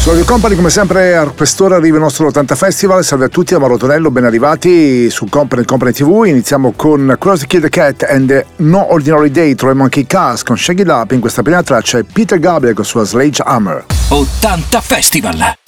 Su Radio Company come sempre a quest'ora arriva il nostro 80 Festival, salve a tutti, a Marotonello ben arrivati su Company Company TV, iniziamo con Cross Kill the Cat and the No Ordinary Day, troviamo anche i Cars con Shaggy Lap, in questa prima traccia è Peter Gabriel con sua Sledgehammer. 80 Festival!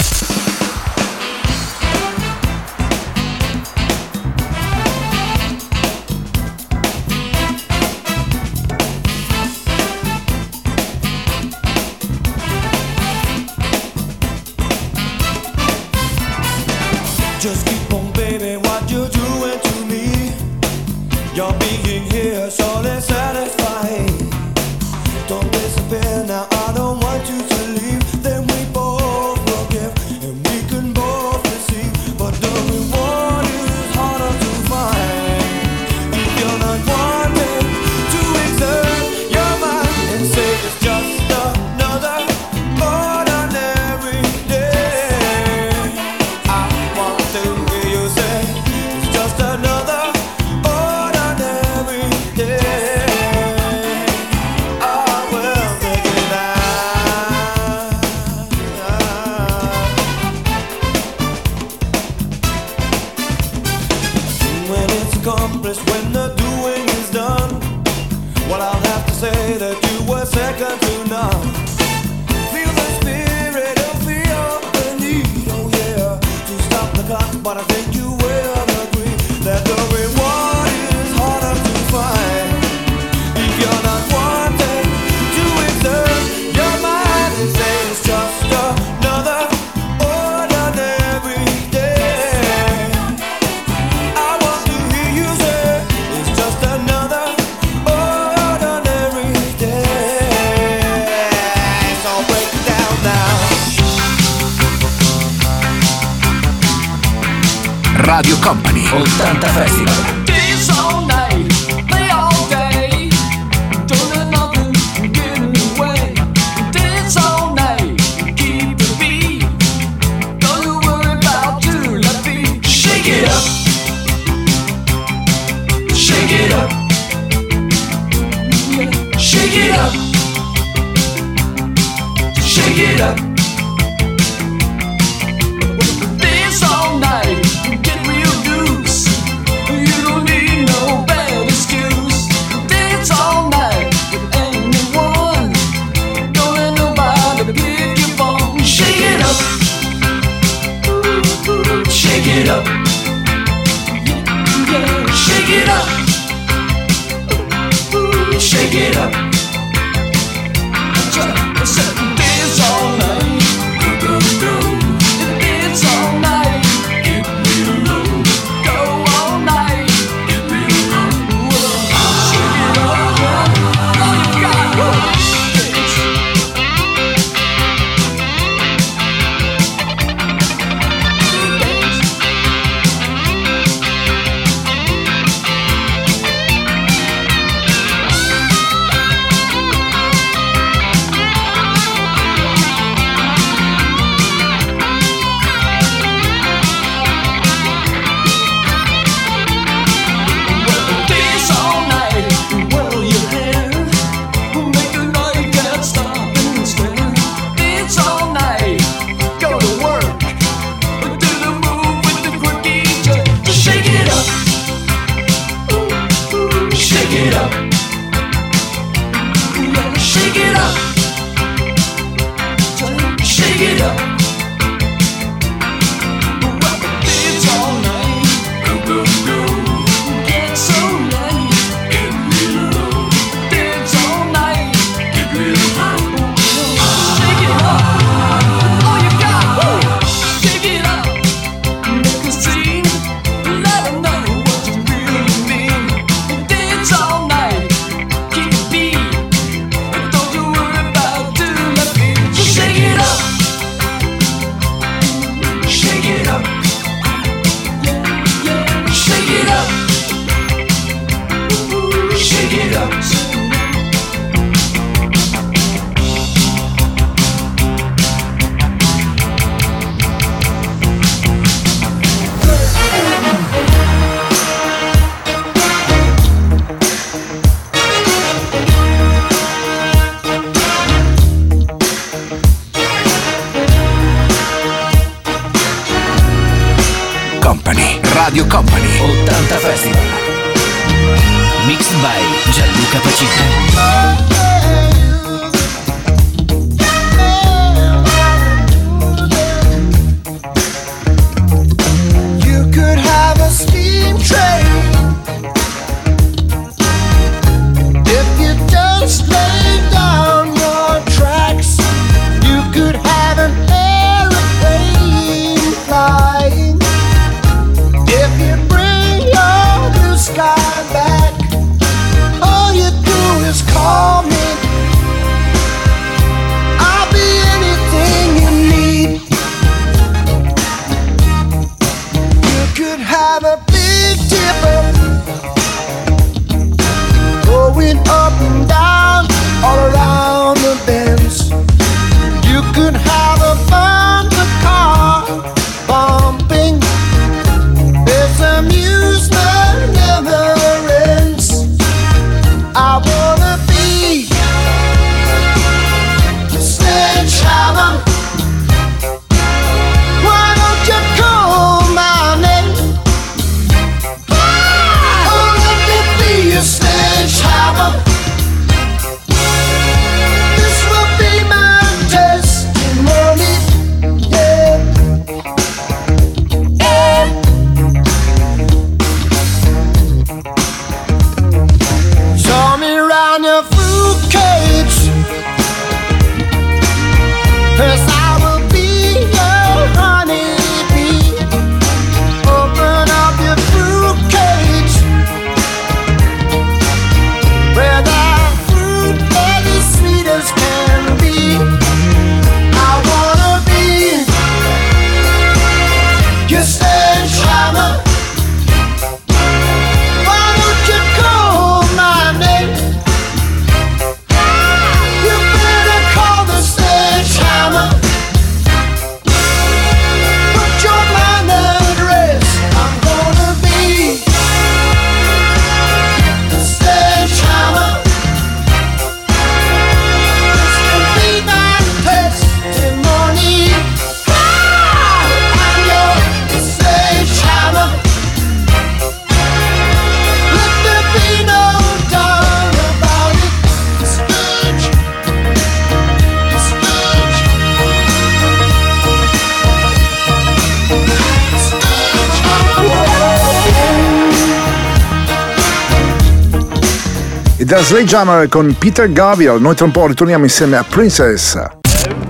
da Sledgehammer con Peter Gabriel. Noi tra un po' ritorniamo insieme a Princess.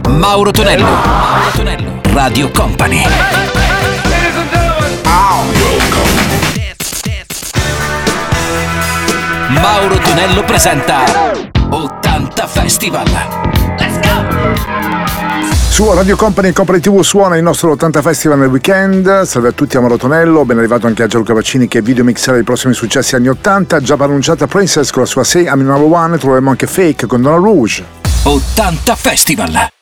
Mauro Tonello, Mauro Tonello, Radio Company. Mauro Tonello presenta 80 Festival. Su Radio Company e Company TV suona il nostro 80 Festival nel weekend. Salve a tutti, a Marotonello, Ben arrivato anche a Gianluca Vaccini che videomixerà i prossimi successi anni 80. Già pronunciata Princess con la sua 6 I'm Number One. Troveremo anche Fake con Donna Rouge. 80 Festival!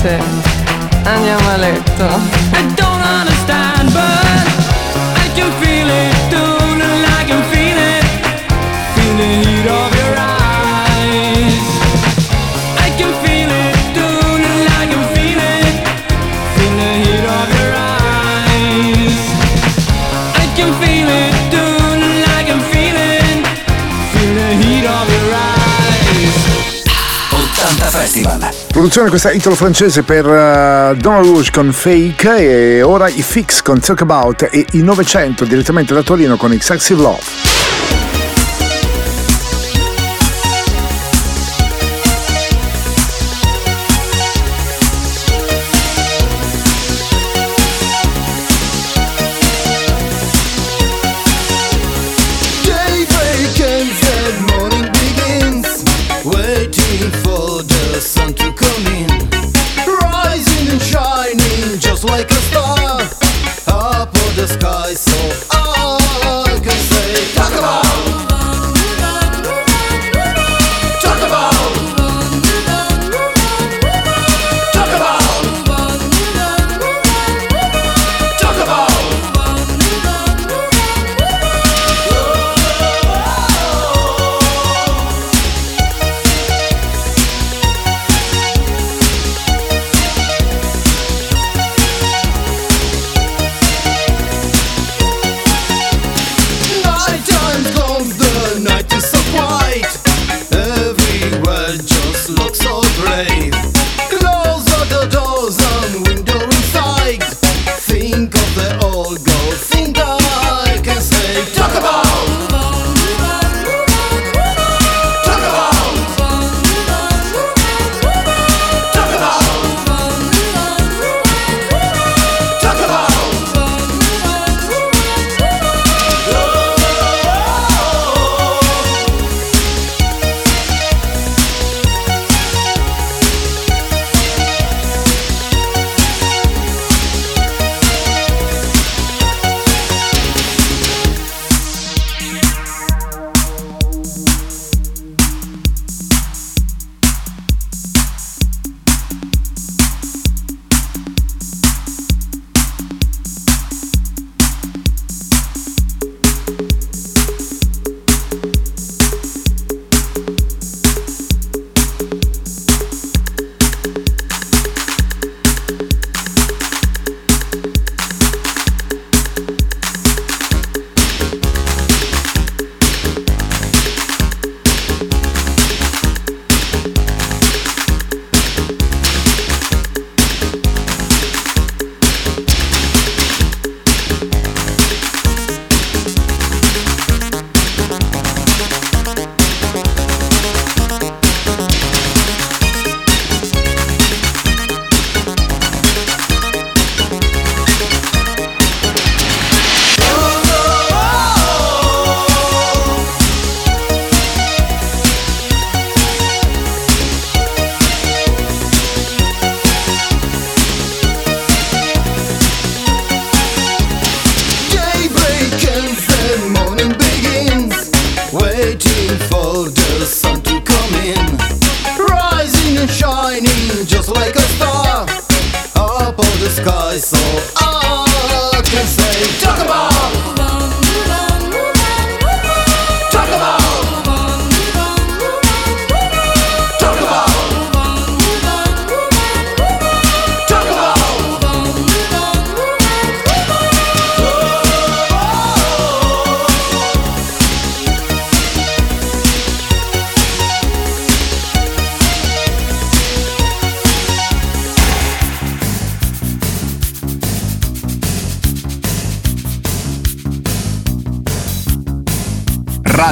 L'amore con te. Andiamo a letto. I don't understand, but I can feel it, don't I can feel it. Feel the heat of your eyes. I can feel it, don't I can feel it. Feel the heat of your eyes. I can feel it, don't I can feel it. Feel the heat of your eyes. 80 Festival. Produzione questa italo-francese per uh, Don Rouge con Fake e ora i Fix con Talk About e i 900 direttamente da Torino con Excessive Love.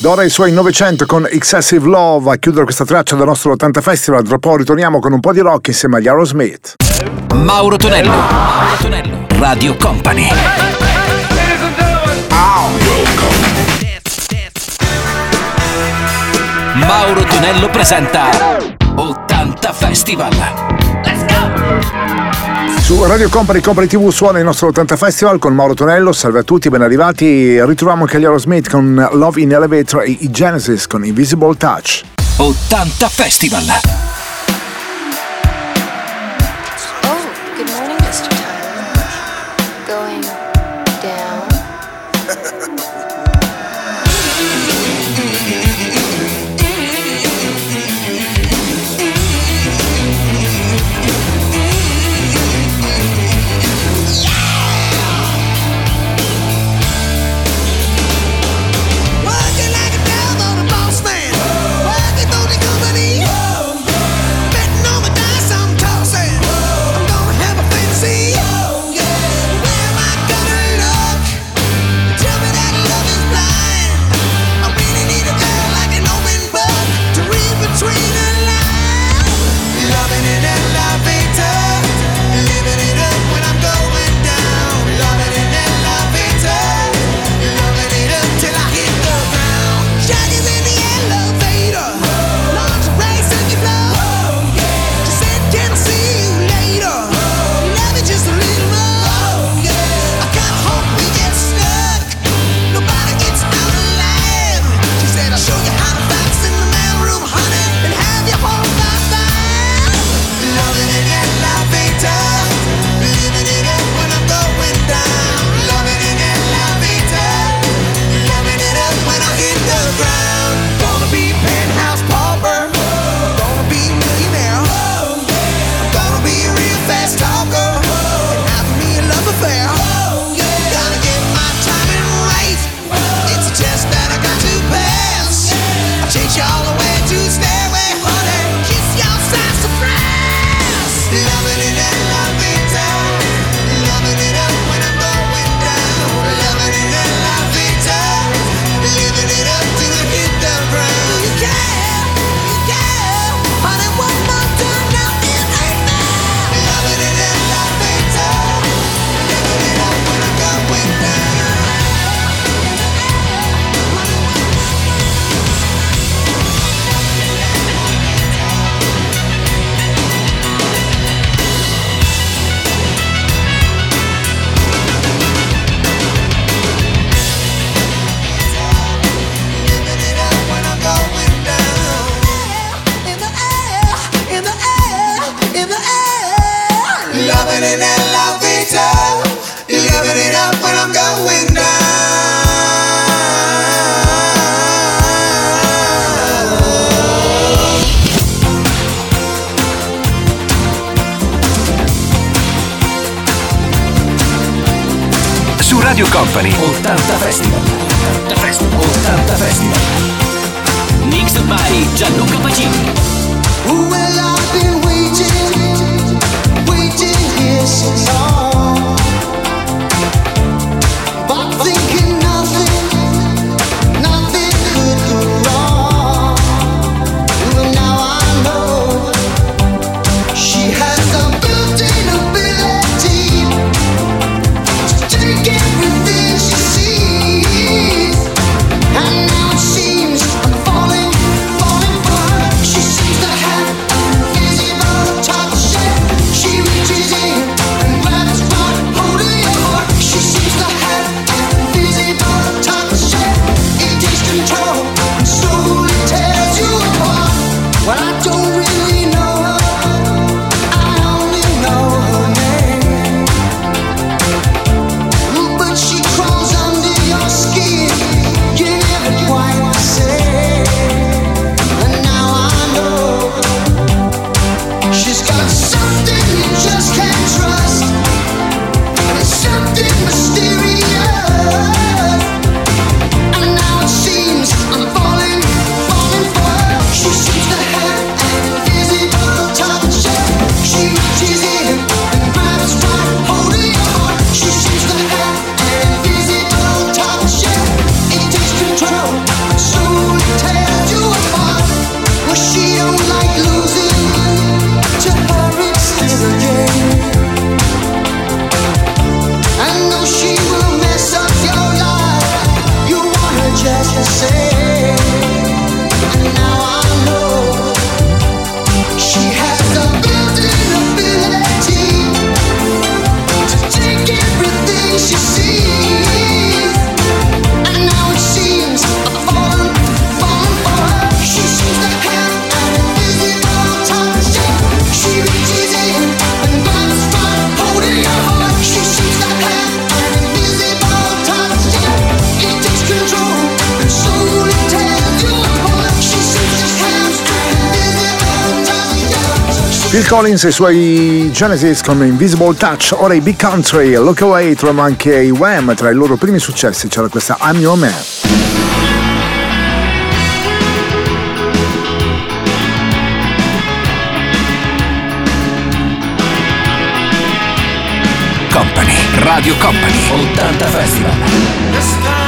Dora i suoi 900 con Excessive Love a chiudere questa traccia del nostro 80 Festival. Tra poco ritorniamo con un po' di rock insieme agli Aerosmith. Mauro Tonello, Mauro Tonello, Radio Company. Mauro Tonello presenta 80 Festival. Let's go! Su Radio Company Company TV suona il nostro 80 Festival con Mauro Tonello, salve a tutti, ben arrivati. Ritroviamo anche Cagliaro Smith con Love in Elevator e i Genesis con Invisible Touch. 80 Festival! Loving it and Phil Collins e i suoi Genesis con Invisible Touch, ora i Big Country, Look Away, troviamo anche i Wham, tra i loro primi successi c'era questa I'm Your Man. Company, Radio Company, 80 Festival.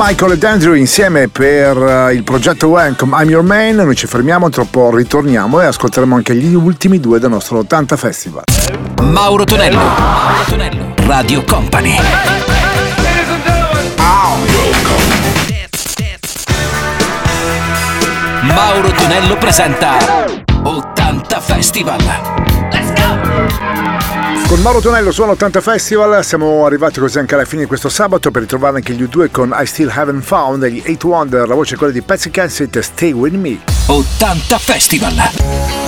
Michael ed Andrew insieme per eh, il progetto Welcome I'm Your Man. Noi ci fermiamo, tra poco ritorniamo e ascolteremo anche gli ultimi due del nostro 80 Festival. Mauro Tonello, Mauro Tonello, Radio Company. Mauro Tonello presenta 80 Festival. Con Mauro Tonello su 80 Festival siamo arrivati così anche alla fine di questo sabato per ritrovare anche gli U2 con I Still Haven't Found e gli 8 Wonder, la voce è quella di Patsy Kensit, Stay With Me. 80 Festival!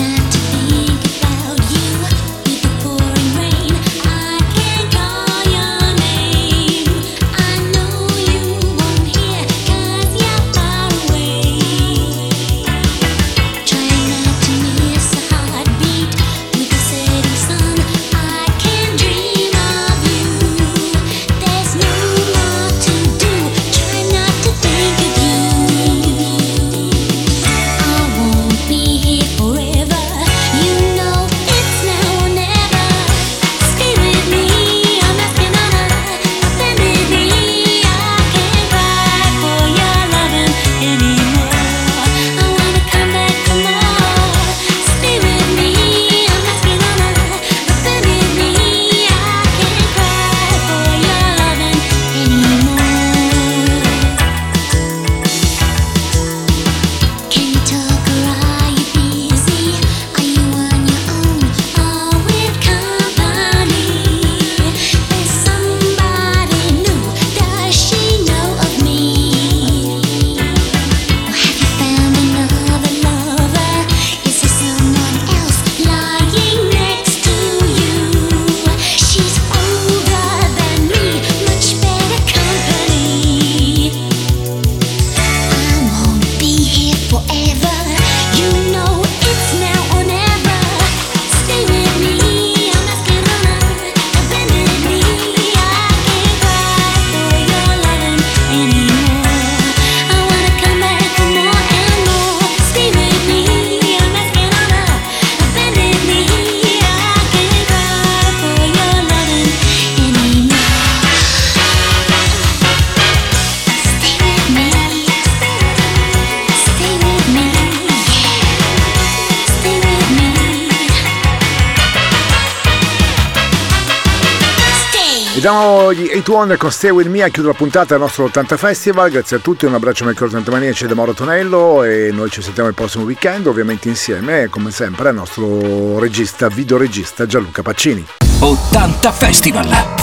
8 Wonder con Stay With Me a chiudere la puntata del nostro 80 Festival. Grazie a tutti, un abbraccio a Michael 80 Maniaci da Mauro Tonello e noi ci sentiamo il prossimo weekend, ovviamente insieme, come sempre, al nostro regista, videoregista Gianluca Paccini. 80 Festival!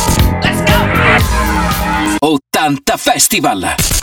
80 Festival!